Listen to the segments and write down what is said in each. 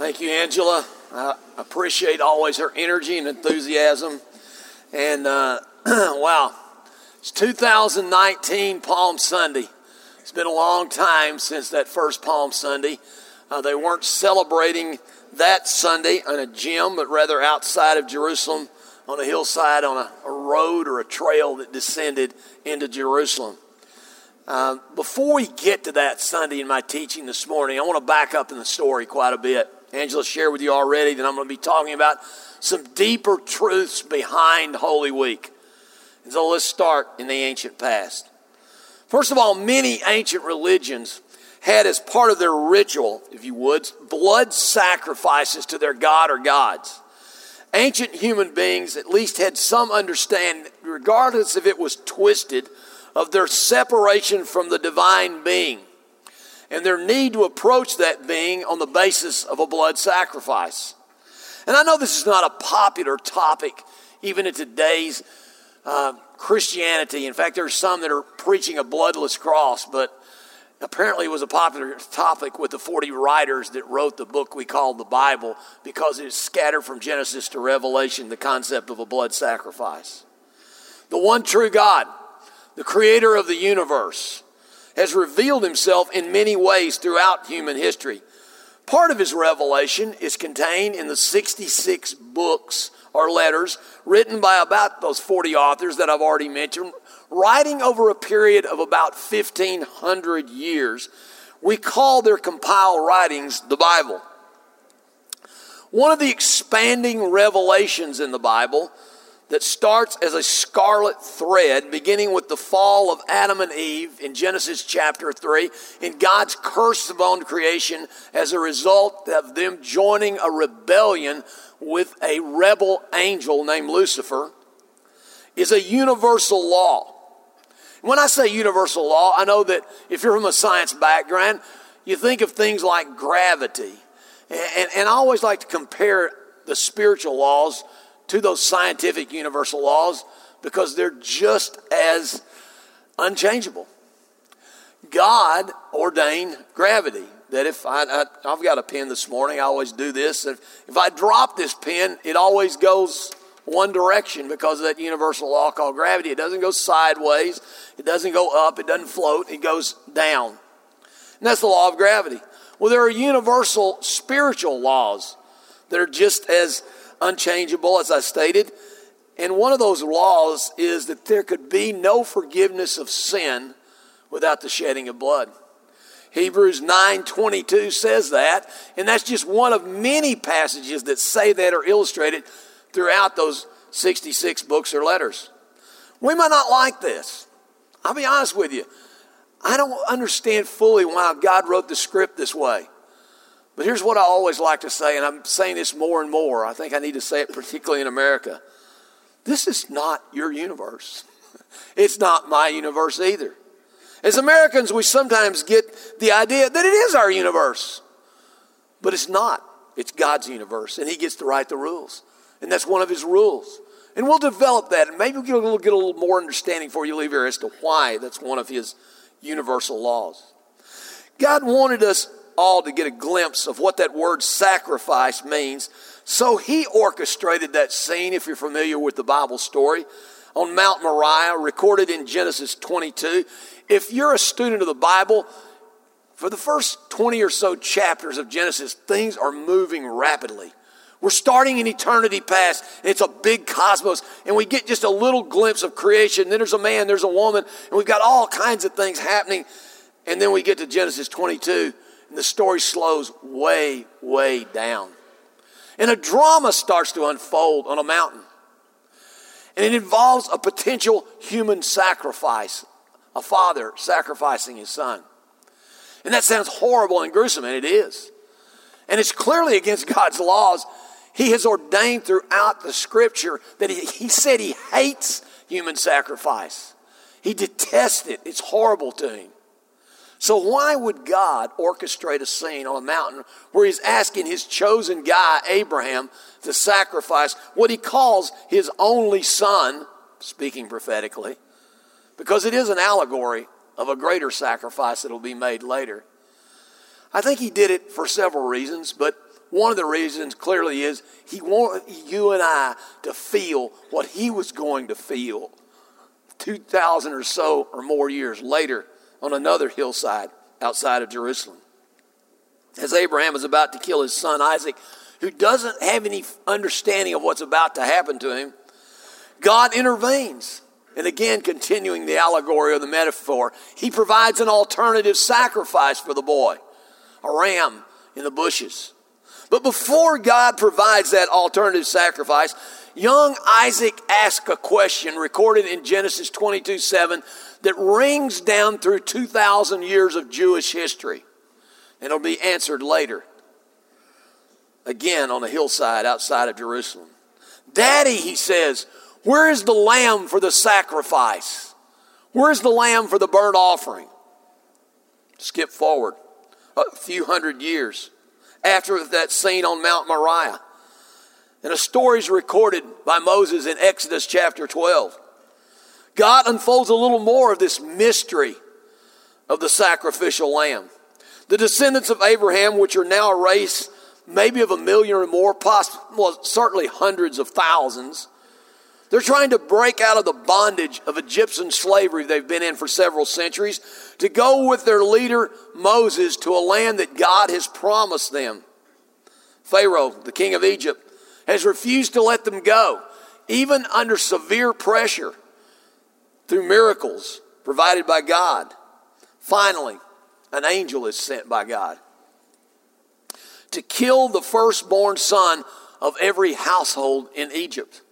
Thank you, Angela. I appreciate always her energy and enthusiasm. And uh, wow, it's 2019 Palm Sunday. It's been a long time since that first Palm Sunday. Uh, they weren't celebrating that Sunday in a gym, but rather outside of Jerusalem on a hillside on a, a road or a trail that descended into Jerusalem. Uh, before we get to that Sunday in my teaching this morning, I want to back up in the story quite a bit. Angela shared with you already that I'm going to be talking about some deeper truths behind Holy Week. So let's start in the ancient past. First of all, many ancient religions had as part of their ritual, if you would, blood sacrifices to their god or gods. Ancient human beings at least had some understanding, regardless if it was twisted, of their separation from the divine being and their need to approach that being on the basis of a blood sacrifice. And I know this is not a popular topic even in today's uh, Christianity. In fact, there's some that are preaching a bloodless cross, but apparently it was a popular topic with the 40 writers that wrote the book we call the Bible because it is scattered from Genesis to Revelation, the concept of a blood sacrifice. The one true God, the creator of the universe, has revealed himself in many ways throughout human history. Part of his revelation is contained in the 66 books or letters written by about those 40 authors that I've already mentioned, writing over a period of about 1,500 years. We call their compiled writings the Bible. One of the expanding revelations in the Bible that starts as a scarlet thread, beginning with the fall of Adam and Eve in Genesis chapter 3, in God's curse upon creation as a result of them joining a rebellion with a rebel angel named Lucifer, is a universal law. When I say universal law, I know that if you're from a science background, you think of things like gravity. And, and, and I always like to compare the spiritual laws to those scientific universal laws because they're just as unchangeable. God ordained gravity. That if I, I have got a pen this morning, I always do this. If, if I drop this pen, it always goes one direction because of that universal law called gravity. It doesn't go sideways, it doesn't go up, it doesn't float, it goes down. And that's the law of gravity. Well, there are universal spiritual laws that are just as unchangeable, as I stated. And one of those laws is that there could be no forgiveness of sin without the shedding of blood. Hebrews 9:22 says that, and that's just one of many passages that say that or illustrated throughout those 66 books or letters. We might not like this. I'll be honest with you. I don't understand fully why God wrote the script this way. But here's what I always like to say, and I'm saying this more and more. I think I need to say it particularly in America. This is not your universe. It's not my universe either. As Americans, we sometimes get the idea that it is our universe, but it's not. It's God's universe, and He gets to write the rules. And that's one of His rules. And we'll develop that, and maybe we'll get a little, more understanding for you leave here as to why that's one of His universal laws. God wanted us all to get a glimpse of what that word sacrifice means. So he orchestrated that scene, if you're familiar with the Bible story, on Mount Moriah, recorded in Genesis 22. If you're a student of the Bible, for the first 20 or so chapters of Genesis, things are moving rapidly. We're starting in eternity past, and it's a big cosmos, and we get just a little glimpse of creation. Then there's a man, there's a woman, and we've got all kinds of things happening. And then we get to Genesis 22, and the story slows way, way down. And a drama starts to unfold on a mountain. And it involves a potential human sacrifice, a father sacrificing his son. And that sounds horrible and gruesome, and it is. And it's clearly against God's laws. He has ordained throughout the scripture that he, he said he hates human sacrifice. He detests it. It's horrible to him. So, why would God orchestrate a scene on a mountain where He's asking His chosen guy, Abraham, to sacrifice what He calls His only son, speaking prophetically, because it is an allegory of a greater sacrifice that will be made later? I think He did it for several reasons, but one of the reasons clearly is he wanted you and I to feel what he was going to feel 2,000 or so or more years later on another hillside outside of Jerusalem. As Abraham is about to kill his son Isaac, who doesn't have any understanding of what's about to happen to him, God intervenes. And again, continuing the allegory or the metaphor, he provides an alternative sacrifice for the boy a ram in the bushes. But before God provides that alternative sacrifice, young Isaac asks a question recorded in Genesis 22 7 that rings down through 2,000 years of Jewish history. And it'll be answered later. Again on a hillside outside of Jerusalem. Daddy, he says, where is the lamb for the sacrifice? Where's the lamb for the burnt offering? Skip forward a few hundred years after that scene on Mount Moriah. And a story is recorded by Moses in Exodus chapter 12. God unfolds a little more of this mystery of the sacrificial lamb. The descendants of Abraham, which are now a race maybe of a million or more, possibly, well, certainly hundreds of thousands, they're trying to break out of the bondage of Egyptian slavery they've been in for several centuries to go with their leader Moses to a land that God has promised them. Pharaoh, the king of Egypt, has refused to let them go, even under severe pressure through miracles provided by God. Finally, an angel is sent by God to kill the firstborn son of every household in Egypt.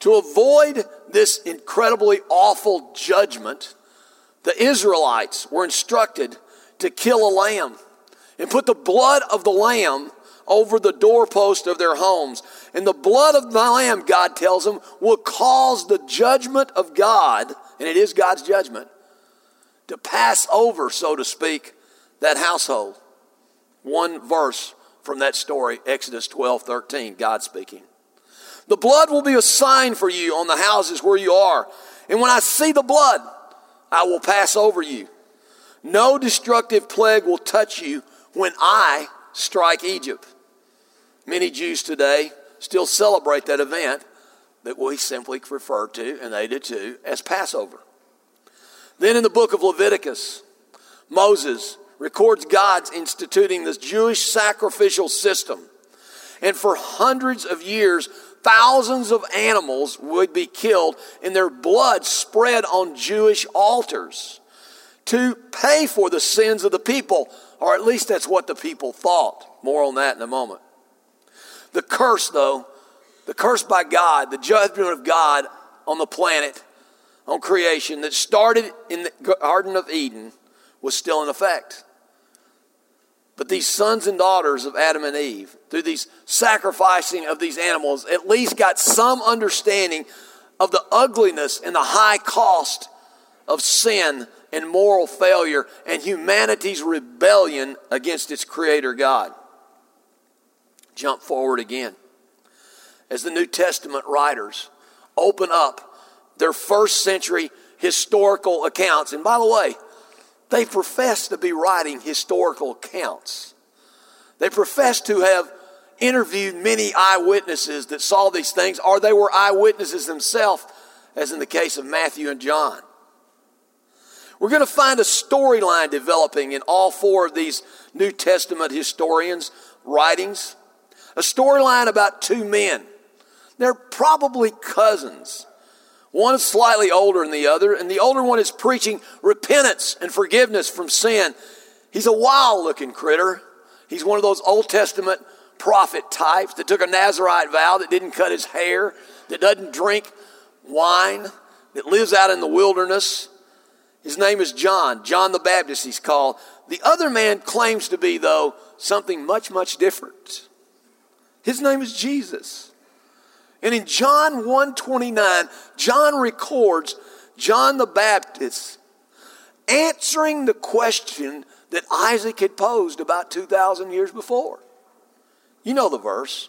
To avoid this incredibly awful judgment, the Israelites were instructed to kill a lamb and put the blood of the lamb over the doorpost of their homes. And the blood of the lamb, God tells them, will cause the judgment of God, and it is God's judgment, to pass over, so to speak, that household. One verse from that story, Exodus 12 13, God speaking. The blood will be a sign for you on the houses where you are. And when I see the blood, I will pass over you. No destructive plague will touch you when I strike Egypt. Many Jews today still celebrate that event that we simply refer to, and they do too, as Passover. Then in the book of Leviticus, Moses records God's instituting this Jewish sacrificial system. And for hundreds of years, thousands of animals would be killed and their blood spread on Jewish altars to pay for the sins of the people, or at least that's what the people thought. More on that in a moment. The curse, though, the curse by God, the judgment of God on the planet, on creation that started in the Garden of Eden was still in effect. But these sons and daughters of Adam and Eve, through these sacrificing of these animals, at least got some understanding of the ugliness and the high cost of sin and moral failure and humanity's rebellion against its creator God. Jump forward again. As the New Testament writers open up their first century historical accounts, and by the way, they profess to be writing historical accounts. They profess to have interviewed many eyewitnesses that saw these things, or they were eyewitnesses themselves, as in the case of Matthew and John. We're going to find a storyline developing in all four of these New Testament historians' writings. A storyline about two men. They're probably cousins. One is slightly older than the other, and the older one is preaching repentance and forgiveness from sin. He's a wild looking critter. He's one of those Old Testament prophet types that took a Nazarite vow, that didn't cut his hair, that doesn't drink wine, that lives out in the wilderness. His name is John, John the Baptist, he's called. The other man claims to be, though, something much, much different. His name is Jesus. And in John 129, John records John the Baptist answering the question that Isaac had posed about 2,000 years before. You know the verse.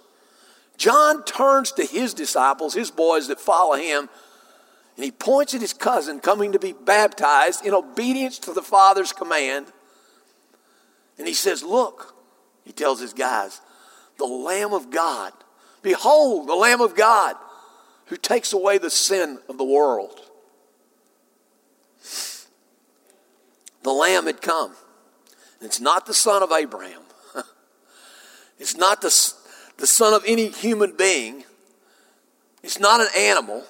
John turns to his disciples, his boys that follow him, and he points at his cousin coming to be baptized in obedience to the Father's command. And he says, Look, he tells his guys, the Lamb of God. Behold, the Lamb of God who takes away the sin of the world. The Lamb had come. It's not the son of Abraham. it's not the, the son of any human being. It's not an animal.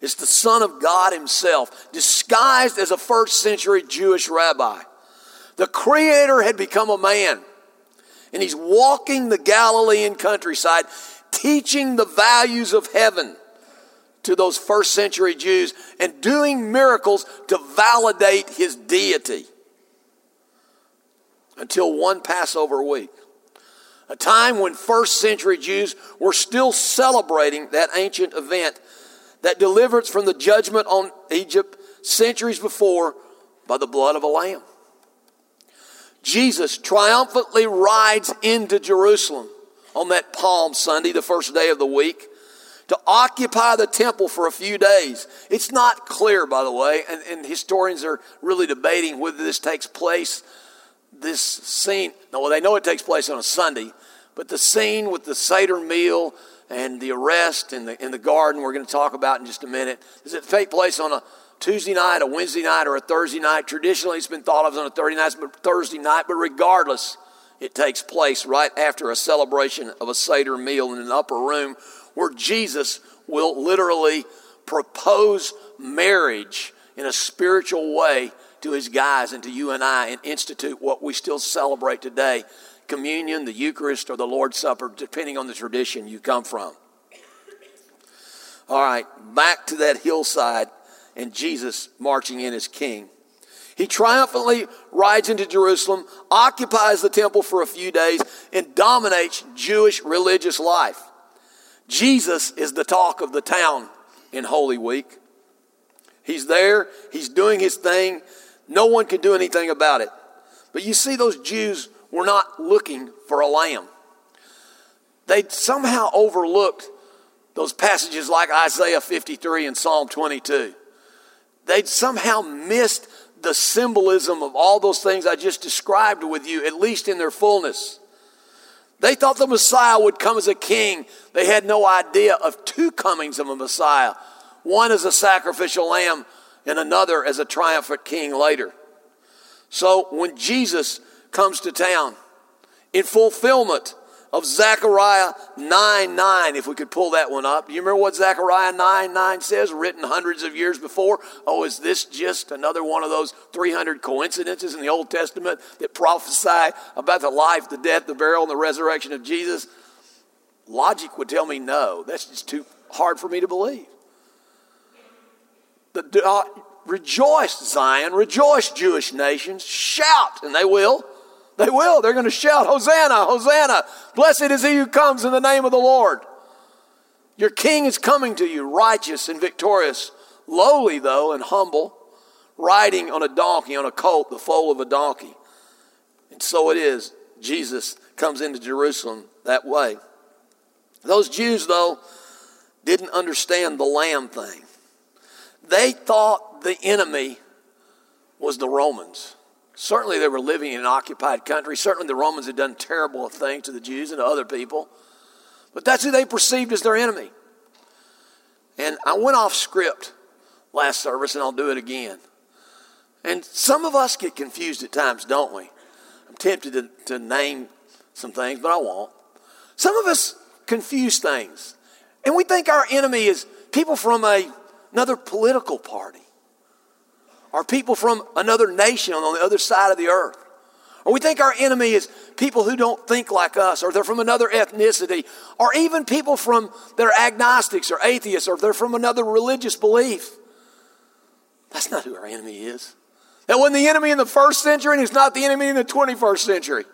It's the Son of God Himself, disguised as a first century Jewish rabbi. The Creator had become a man, and He's walking the Galilean countryside, teaching the values of heaven to those first century Jews and doing miracles to validate His deity until one Passover week. A time when first century Jews were still celebrating that ancient event that deliverance from the judgment on Egypt centuries before by the blood of a lamb. Jesus triumphantly rides into Jerusalem on that Palm Sunday, the first day of the week, to occupy the temple for a few days. It's not clear, by the way, and, and historians are really debating whether this takes place, this scene. Well, they know it takes place on a Sunday, but the scene with the Seder meal and the arrest in the, in the garden, we're going to talk about in just a minute. Does it take place on a Tuesday night, a Wednesday night, or a Thursday night? Traditionally, it's been thought of as on a Thursday night, but Thursday night, but regardless, it takes place right after a celebration of a Seder meal in an upper room where Jesus will literally propose marriage in a spiritual way to his guys and to you and I and institute what we still celebrate today communion, the Eucharist, or the Lord's Supper, depending on the tradition you come from. All right, back to that hillside and Jesus marching in as king. He triumphantly rides into Jerusalem, occupies the temple for a few days, and dominates Jewish religious life. Jesus is the talk of the town in Holy Week. He's there, he's doing his thing. No one can do anything about it. But you see those Jews were not looking for a lamb. They somehow overlooked those passages like Isaiah 53 and Psalm 22. They'd somehow missed the symbolism of all those things I just described with you, at least in their fullness. They thought the Messiah would come as a king. They had no idea of two comings of a Messiah one as a sacrificial lamb, and another as a triumphant king later. So when Jesus comes to town in fulfillment of Zechariah 9 9, if we could pull that one up. Do you remember what Zechariah 9 9 says, written hundreds of years before? Oh, is this just another one of those 300 coincidences in the Old Testament that prophesy about the life, the death, the burial, and the resurrection of Jesus? Logic would tell me no. That's just too hard for me to believe. The, uh, rejoice, Zion, rejoice, Jewish nations, shout, and they will they will. They're going to shout, Hosanna, Hosanna. Blessed is he who comes in the name of the Lord. Your king is coming to you, righteous and victorious, lowly, though, and humble, riding on a donkey, on a colt, the foal of a donkey. And so it is. Jesus comes into Jerusalem that way. Those Jews, though, didn't understand the lamb thing. They thought the enemy was the Romans. Certainly, they were living in an occupied country. Certainly, the Romans had done terrible things to the Jews and to other people. But that's who they perceived as their enemy. And I went off script last service, and I'll do it again. And some of us get confused at times, don't we? I'm tempted to, to name some things, but I won't. Some of us confuse things. And we think our enemy is people from a, another political party are people from another nation on the other side of the earth. Or we think our enemy is people who don't think like us, or they're from another ethnicity, or even people from that are agnostics or atheists, or they're from another religious belief. That's not who our enemy is. That wasn't the enemy in the first century, and he's not the enemy in the 21st century.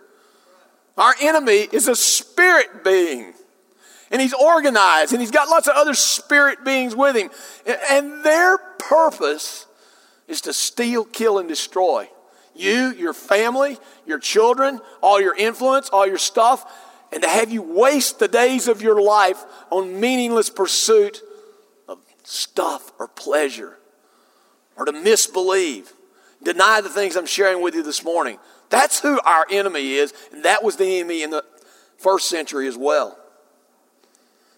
Our enemy is a spirit being. And he's organized, and he's got lots of other spirit beings with him. And their purpose is to steal, kill, and destroy. You, your family, your children, all your influence, all your stuff, and to have you waste the days of your life on meaningless pursuit of stuff or pleasure, or to misbelieve, deny the things I'm sharing with you this morning. That's who our enemy is, and that was the enemy in the first century as well.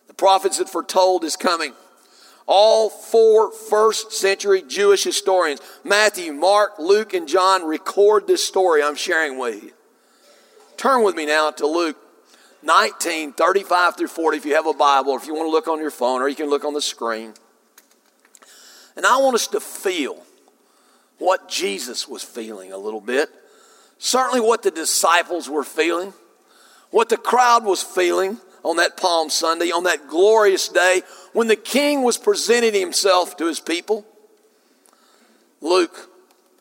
The prophets had foretold his coming. All four first century Jewish historians, Matthew, Mark, Luke, and John, record this story I'm sharing with you. Turn with me now to Luke 19, 35 through 40, if you have a Bible, if you want to look on your phone, or you can look on the screen. And I want us to feel what Jesus was feeling a little bit. Certainly, what the disciples were feeling, what the crowd was feeling on that Palm Sunday, on that glorious day when the king was presenting himself to his people. Luke,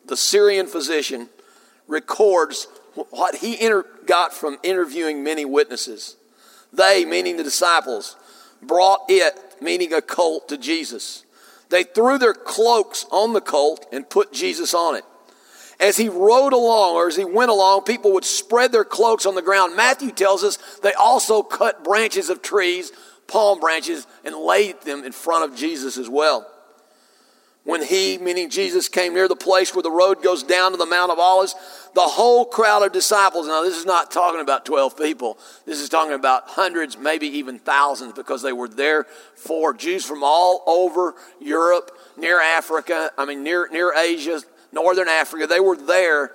the Syrian physician, records what he inter- got from interviewing many witnesses. They, meaning the disciples, brought it, meaning a colt, to Jesus. They threw their cloaks on the colt and put Jesus on it. As he rode along or as he went along, people would spread their cloaks on the ground. Matthew tells us they also cut branches of trees, palm branches, and laid them in front of Jesus as well. When he, meaning Jesus, came near the place where the road goes down to the Mount of Olives, the whole crowd of disciples, now this is not talking about 12 people, this is talking about hundreds, maybe even thousands, because they were there for Jews from all over Europe, near Africa, I mean, near, near Asia, northern Africa. They were there,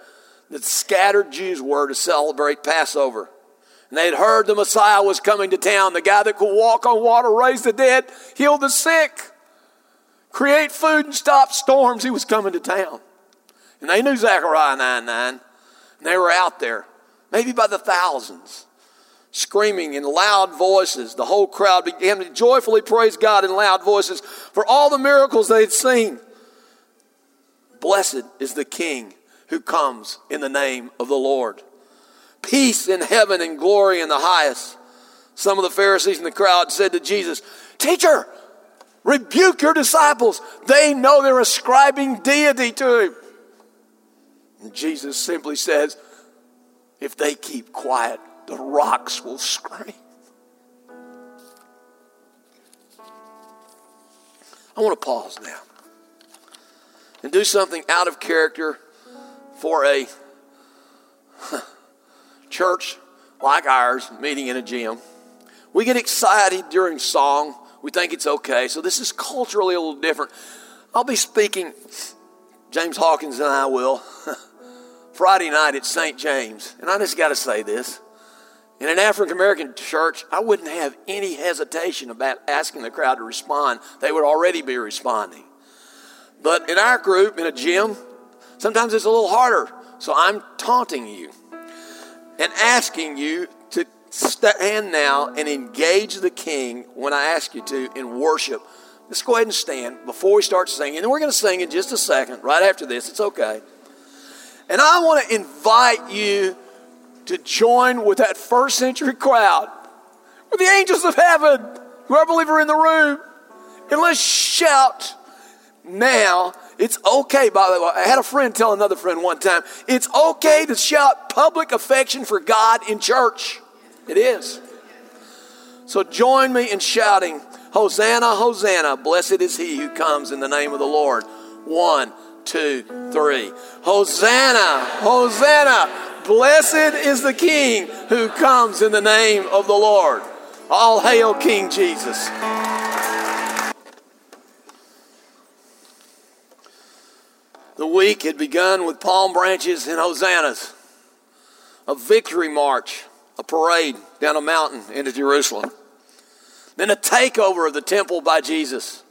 the scattered Jews were to celebrate Passover. And they had heard the Messiah was coming to town, the guy that could walk on water, raise the dead, heal the sick create food and stop storms. He was coming to town. And they knew Zechariah 9 9. And they were out there, maybe by the thousands, screaming in loud voices. The whole crowd began to joyfully praise God in loud voices for all the miracles they'd seen. Blessed is the King who comes in the name of the Lord. Peace in heaven and glory in the highest. Some of the Pharisees in the crowd said to Jesus, Teacher, Rebuke your disciples. They know they're ascribing deity to him. And Jesus simply says, if they keep quiet, the rocks will scream. I want to pause now and do something out of character for a church like ours meeting in a gym. We get excited during song we think it's okay. So this is culturally a little different. I'll be speaking, James Hawkins and I will, Friday night at St. James. And I just got to say this. In an African American church, I wouldn't have any hesitation about asking the crowd to respond. They would already be responding. But in our group, in a gym, sometimes it's a little harder. So I'm taunting you and asking you to stand now and engage the king when I ask you to in worship. Let's go ahead and stand before we start singing. And we're going to sing in just a second, right after this. It's okay. And I want to invite you to join with that first century crowd, with the angels of heaven, who I believe are in the room. And let's shout now. It's okay, by the way. I had a friend tell another friend one time it's okay to shout public affection for God in church. It is. So join me in shouting, Hosanna, Hosanna, blessed is he who comes in the name of the Lord. One, two, three. Hosanna, Hosanna, blessed is the King who comes in the name of the Lord. All hail King Jesus. The week had begun with palm branches and hosannas, a victory march a parade down a mountain into Jerusalem. Then a takeover of the temple by Jesus.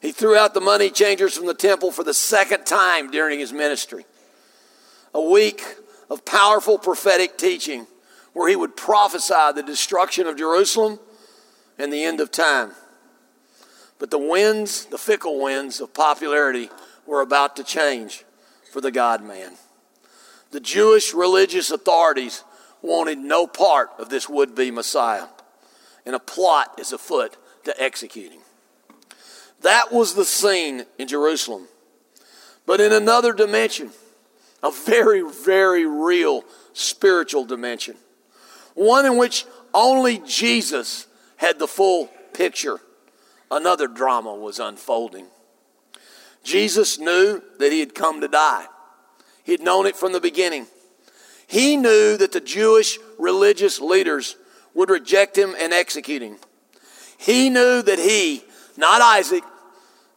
He threw out the money changers from the temple for the second time during his ministry. A week of powerful prophetic teaching where he would prophesy the destruction of Jerusalem and the end of time. But the winds, the fickle winds of popularity, were about to change for the God man. The Jewish religious authorities wanted no part of this would be Messiah, and a plot is afoot to execute him. That was the scene in Jerusalem. But in another dimension, a very, very real spiritual dimension, one in which only Jesus had the full picture, another drama was unfolding. Jesus knew that he had come to die. He had known it from the beginning. He knew that the Jewish religious leaders would reject him and execute him. He knew that he, not Isaac,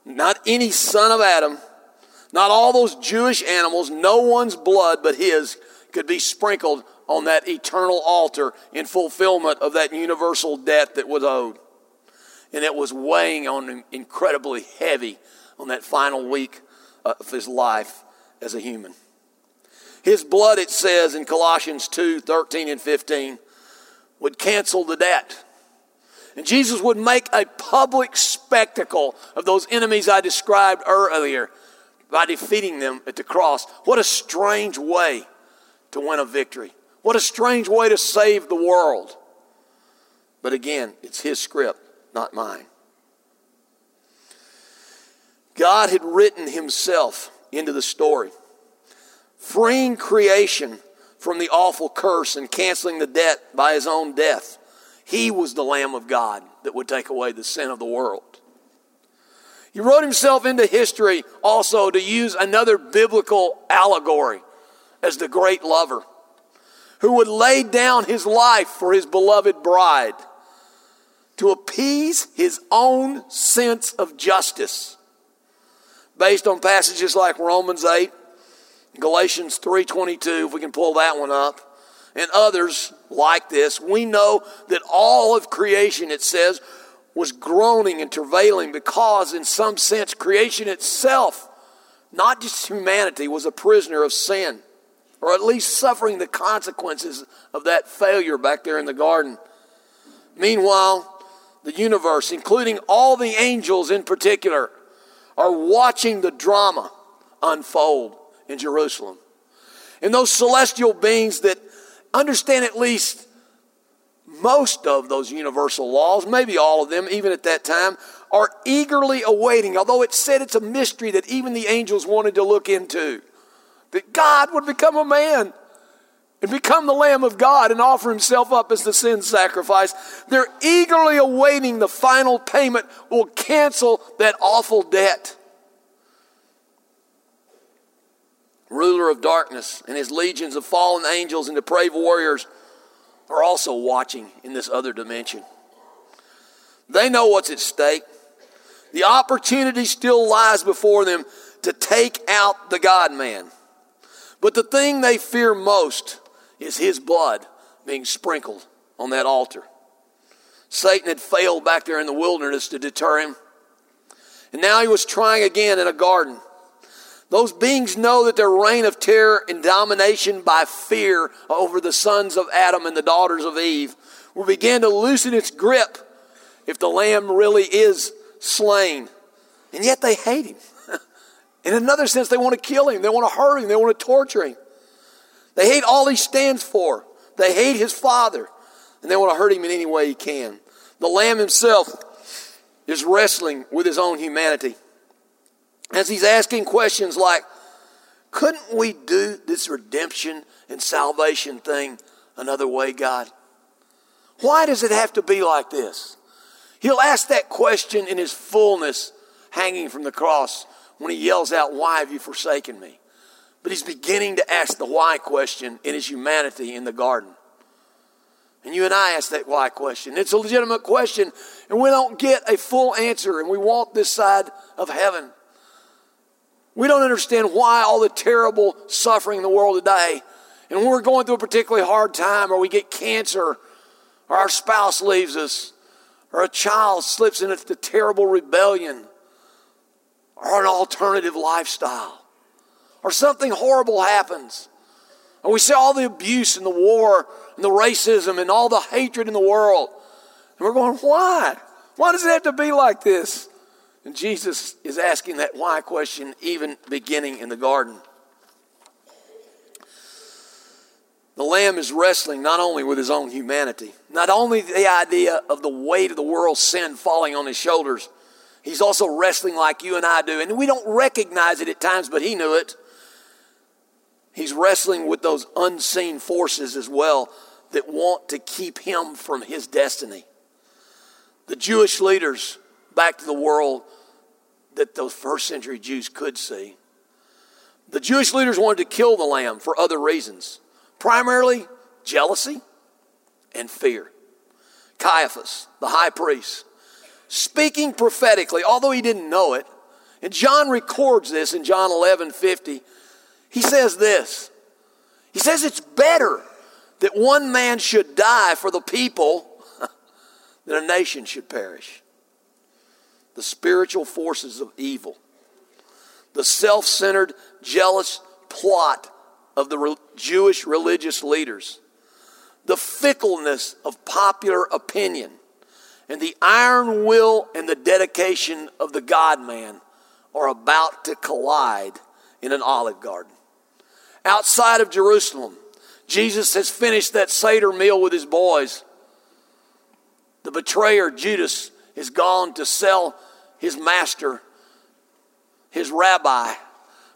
not any son of Adam, not all those Jewish animals, no one's blood but his could be sprinkled on that eternal altar in fulfillment of that universal debt that was owed. And it was weighing on him incredibly heavy on that final week uh, of his life as a human. His blood, it says in Colossians 2 13 and 15, would cancel the debt. And Jesus would make a public spectacle of those enemies I described earlier by defeating them at the cross. What a strange way to win a victory. What a strange way to save the world. But again, it's his script, not mine. God had written himself into the story, freeing creation from the awful curse and canceling the debt by his own death. He was the Lamb of God that would take away the sin of the world. He wrote himself into history also to use another biblical allegory as the great lover who would lay down his life for his beloved bride to appease his own sense of justice based on passages like Romans 8, Galatians 3:22 if we can pull that one up and others like this we know that all of creation it says was groaning and travailing because in some sense creation itself not just humanity was a prisoner of sin or at least suffering the consequences of that failure back there in the garden. Meanwhile, the universe, including all the angels in particular, are watching the drama unfold in Jerusalem. And those celestial beings that understand at least most of those universal laws, maybe all of them, even at that time, are eagerly awaiting, although it said it's a mystery that even the angels wanted to look into that God would become a man and become the Lamb of God and offer himself up as the sin sacrifice. They're eagerly awaiting the final payment will cancel that awful debt. Ruler of darkness and his legions of fallen angels and depraved warriors are also watching in this other dimension. They know what's at stake. The opportunity still lies before them to take out the God man. But the thing they fear most is his blood being sprinkled on that altar. Satan had failed back there in the wilderness to deter him. And now he was trying again in a garden. Those beings know that their reign of terror and domination by fear over the sons of Adam and the daughters of Eve will begin to loosen its grip if the lamb really is slain. And yet they hate him. In another sense, they want to kill him, they want to hurt him, they want to torture him. They hate all he stands for, they hate his father, and they want to hurt him in any way he can. The Lamb himself is wrestling with his own humanity. As he's asking questions like, couldn't we do this redemption and salvation thing another way, God? Why does it have to be like this? He'll ask that question in his fullness hanging from the cross when he yells out, Why have you forsaken me? But he's beginning to ask the why question in his humanity in the garden. And you and I ask that why question. It's a legitimate question, and we don't get a full answer, and we want this side of heaven. We don't understand why all the terrible suffering in the world today. And when we're going through a particularly hard time, or we get cancer, or our spouse leaves us, or a child slips into the terrible rebellion, or an alternative lifestyle, or something horrible happens, and we see all the abuse and the war and the racism and all the hatred in the world, and we're going, why? Why does it have to be like this? And Jesus is asking that why question even beginning in the garden. The Lamb is wrestling not only with his own humanity, not only the idea of the weight of the world's sin falling on his shoulders, He's also wrestling like you and I do. And we don't recognize it at times, but he knew it. He's wrestling with those unseen forces as well that want to keep him from his destiny. The Jewish leaders back to the world that those first century Jews could see. The Jewish leaders wanted to kill the lamb for other reasons primarily jealousy and fear. Caiaphas, the high priest, speaking prophetically, although he didn't know it, and John records this in John 11 50. He says this He says it's better that one man should die for the people than a nation should perish. The spiritual forces of evil, the self centered, jealous plot of the Jewish religious leaders, the fickleness of popular opinion, and the iron will and the dedication of the God man are about to collide in an olive garden. Outside of Jerusalem, Jesus has finished that Seder meal with his boys. The betrayer, Judas, is gone to sell his master, his rabbi,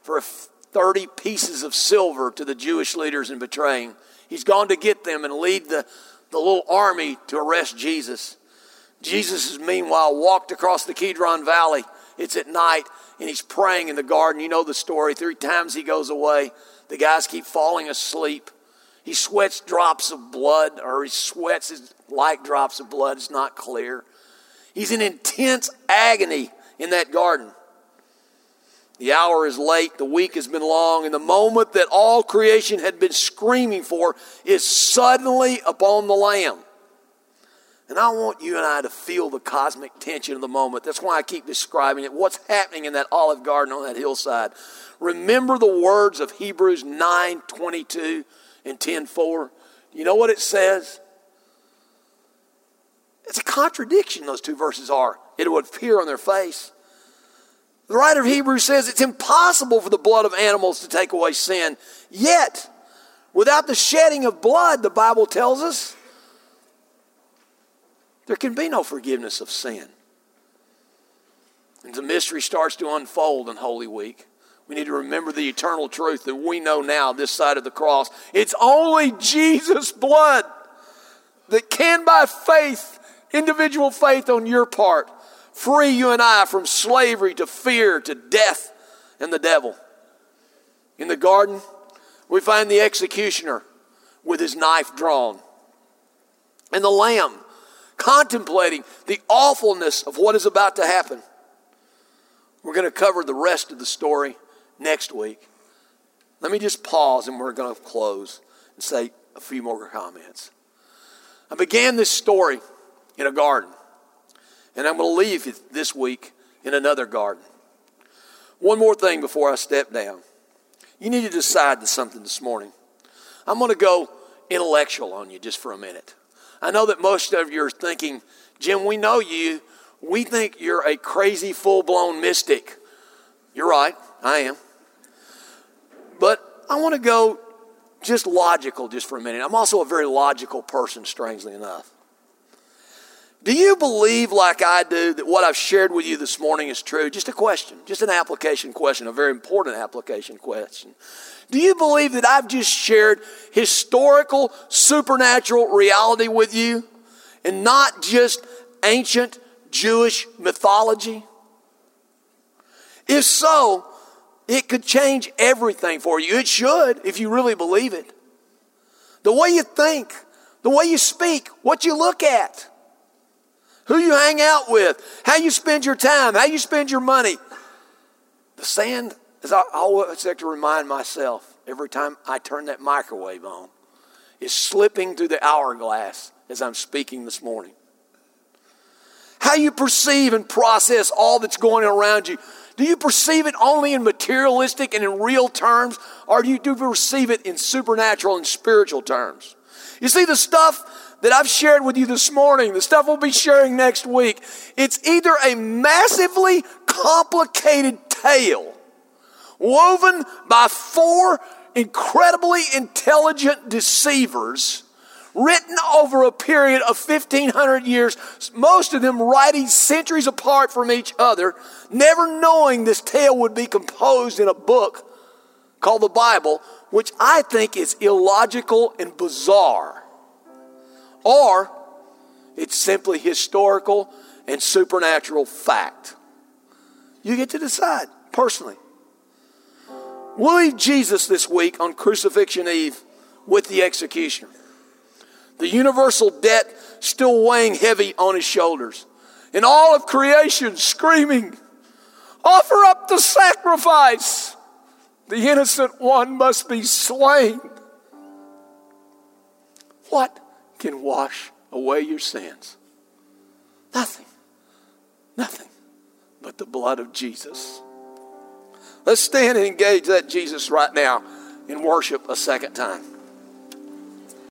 for 30 pieces of silver to the Jewish leaders in betraying. He's gone to get them and lead the, the little army to arrest Jesus. Jesus has meanwhile walked across the Kidron Valley. It's at night, and he's praying in the garden. You know the story. Three times he goes away. The guys keep falling asleep. He sweats drops of blood, or he sweats like drops of blood. It's not clear. He's in intense agony in that garden. The hour is late, the week has been long, and the moment that all creation had been screaming for is suddenly upon the Lamb. And I want you and I to feel the cosmic tension of the moment. That's why I keep describing it. What's happening in that olive garden on that hillside? Remember the words of Hebrews 9 22 and 10 4. You know what it says? It's a contradiction, those two verses are. It would appear on their face. The writer of Hebrews says it's impossible for the blood of animals to take away sin. Yet, without the shedding of blood, the Bible tells us, there can be no forgiveness of sin. And the mystery starts to unfold in Holy Week. We need to remember the eternal truth that we know now, this side of the cross. It's only Jesus' blood that can, by faith, individual faith on your part, free you and I from slavery to fear, to death, and the devil. In the garden, we find the executioner with his knife drawn, and the lamb contemplating the awfulness of what is about to happen. We're going to cover the rest of the story next week. Let me just pause and we're going to close and say a few more comments. I began this story in a garden. And I'm going to leave it this week in another garden. One more thing before I step down. You need to decide something this morning. I'm going to go intellectual on you just for a minute. I know that most of you are thinking, Jim, we know you. We think you're a crazy, full blown mystic. You're right, I am. But I want to go just logical just for a minute. I'm also a very logical person, strangely enough. Do you believe, like I do, that what I've shared with you this morning is true? Just a question, just an application question, a very important application question. Do you believe that I've just shared historical, supernatural reality with you and not just ancient Jewish mythology? If so, it could change everything for you. It should if you really believe it. The way you think, the way you speak, what you look at who you hang out with, how you spend your time, how you spend your money. The sand, as I always have to remind myself every time I turn that microwave on, is slipping through the hourglass as I'm speaking this morning. How you perceive and process all that's going on around you. Do you perceive it only in materialistic and in real terms, or do you do perceive it in supernatural and spiritual terms? You see, the stuff that I've shared with you this morning, the stuff we'll be sharing next week, it's either a massively complicated tale woven by four incredibly intelligent deceivers written over a period of 1500 years, most of them writing centuries apart from each other, never knowing this tale would be composed in a book called the Bible, which I think is illogical and bizarre or it's simply historical and supernatural fact. You get to decide personally. We'll leave Jesus this week on Crucifixion Eve with the executioner. The universal debt still weighing heavy on his shoulders. And all of creation screaming, Offer up the sacrifice. The innocent one must be slain. What can wash away your sins? Nothing. Nothing but the blood of Jesus. Let's stand and engage that Jesus right now in worship a second time.